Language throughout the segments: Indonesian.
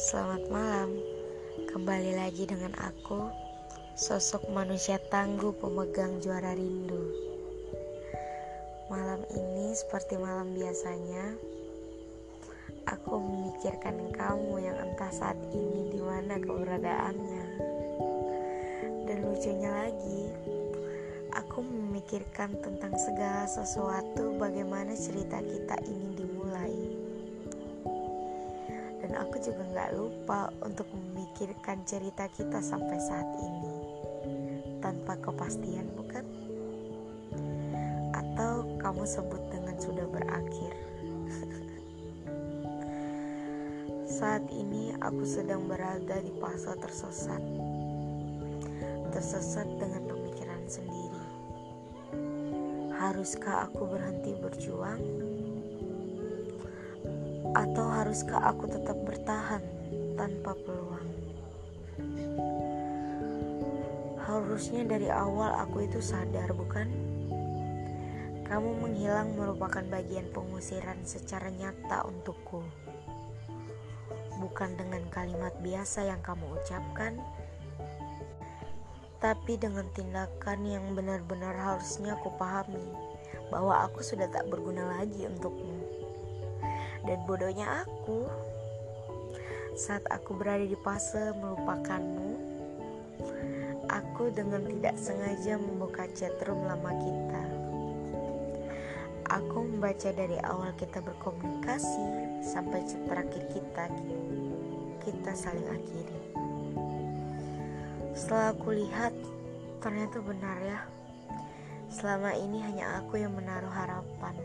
Selamat malam, kembali lagi dengan aku, sosok manusia tangguh pemegang juara rindu. Malam ini, seperti malam biasanya, aku memikirkan kamu yang entah saat ini di mana keberadaannya. Dan lucunya lagi, aku memikirkan tentang segala sesuatu, bagaimana cerita kita ini dimulai dan aku juga nggak lupa untuk memikirkan cerita kita sampai saat ini tanpa kepastian bukan? Atau kamu sebut dengan sudah berakhir? saat ini aku sedang berada di fase tersesat tersesat dengan pemikiran sendiri haruskah aku berhenti berjuang atau haruskah aku tetap bertahan tanpa peluang? Harusnya dari awal aku itu sadar, bukan? Kamu menghilang merupakan bagian pengusiran secara nyata untukku. Bukan dengan kalimat biasa yang kamu ucapkan, tapi dengan tindakan yang benar-benar harusnya aku pahami bahwa aku sudah tak berguna lagi untukmu. Dan bodohnya aku saat aku berada di fase melupakanmu, aku dengan tidak sengaja membuka chatroom lama kita. Aku membaca dari awal kita berkomunikasi sampai chat terakhir kita, kita saling akhiri. Setelah aku lihat, ternyata benar ya. Selama ini hanya aku yang menaruh harapan.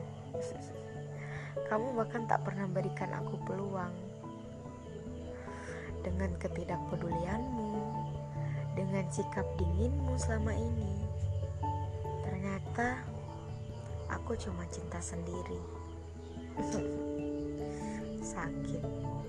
Kamu bahkan tak pernah berikan aku peluang. Dengan ketidakpedulianmu, dengan sikap dinginmu selama ini, ternyata aku cuma cinta sendiri. Sakit.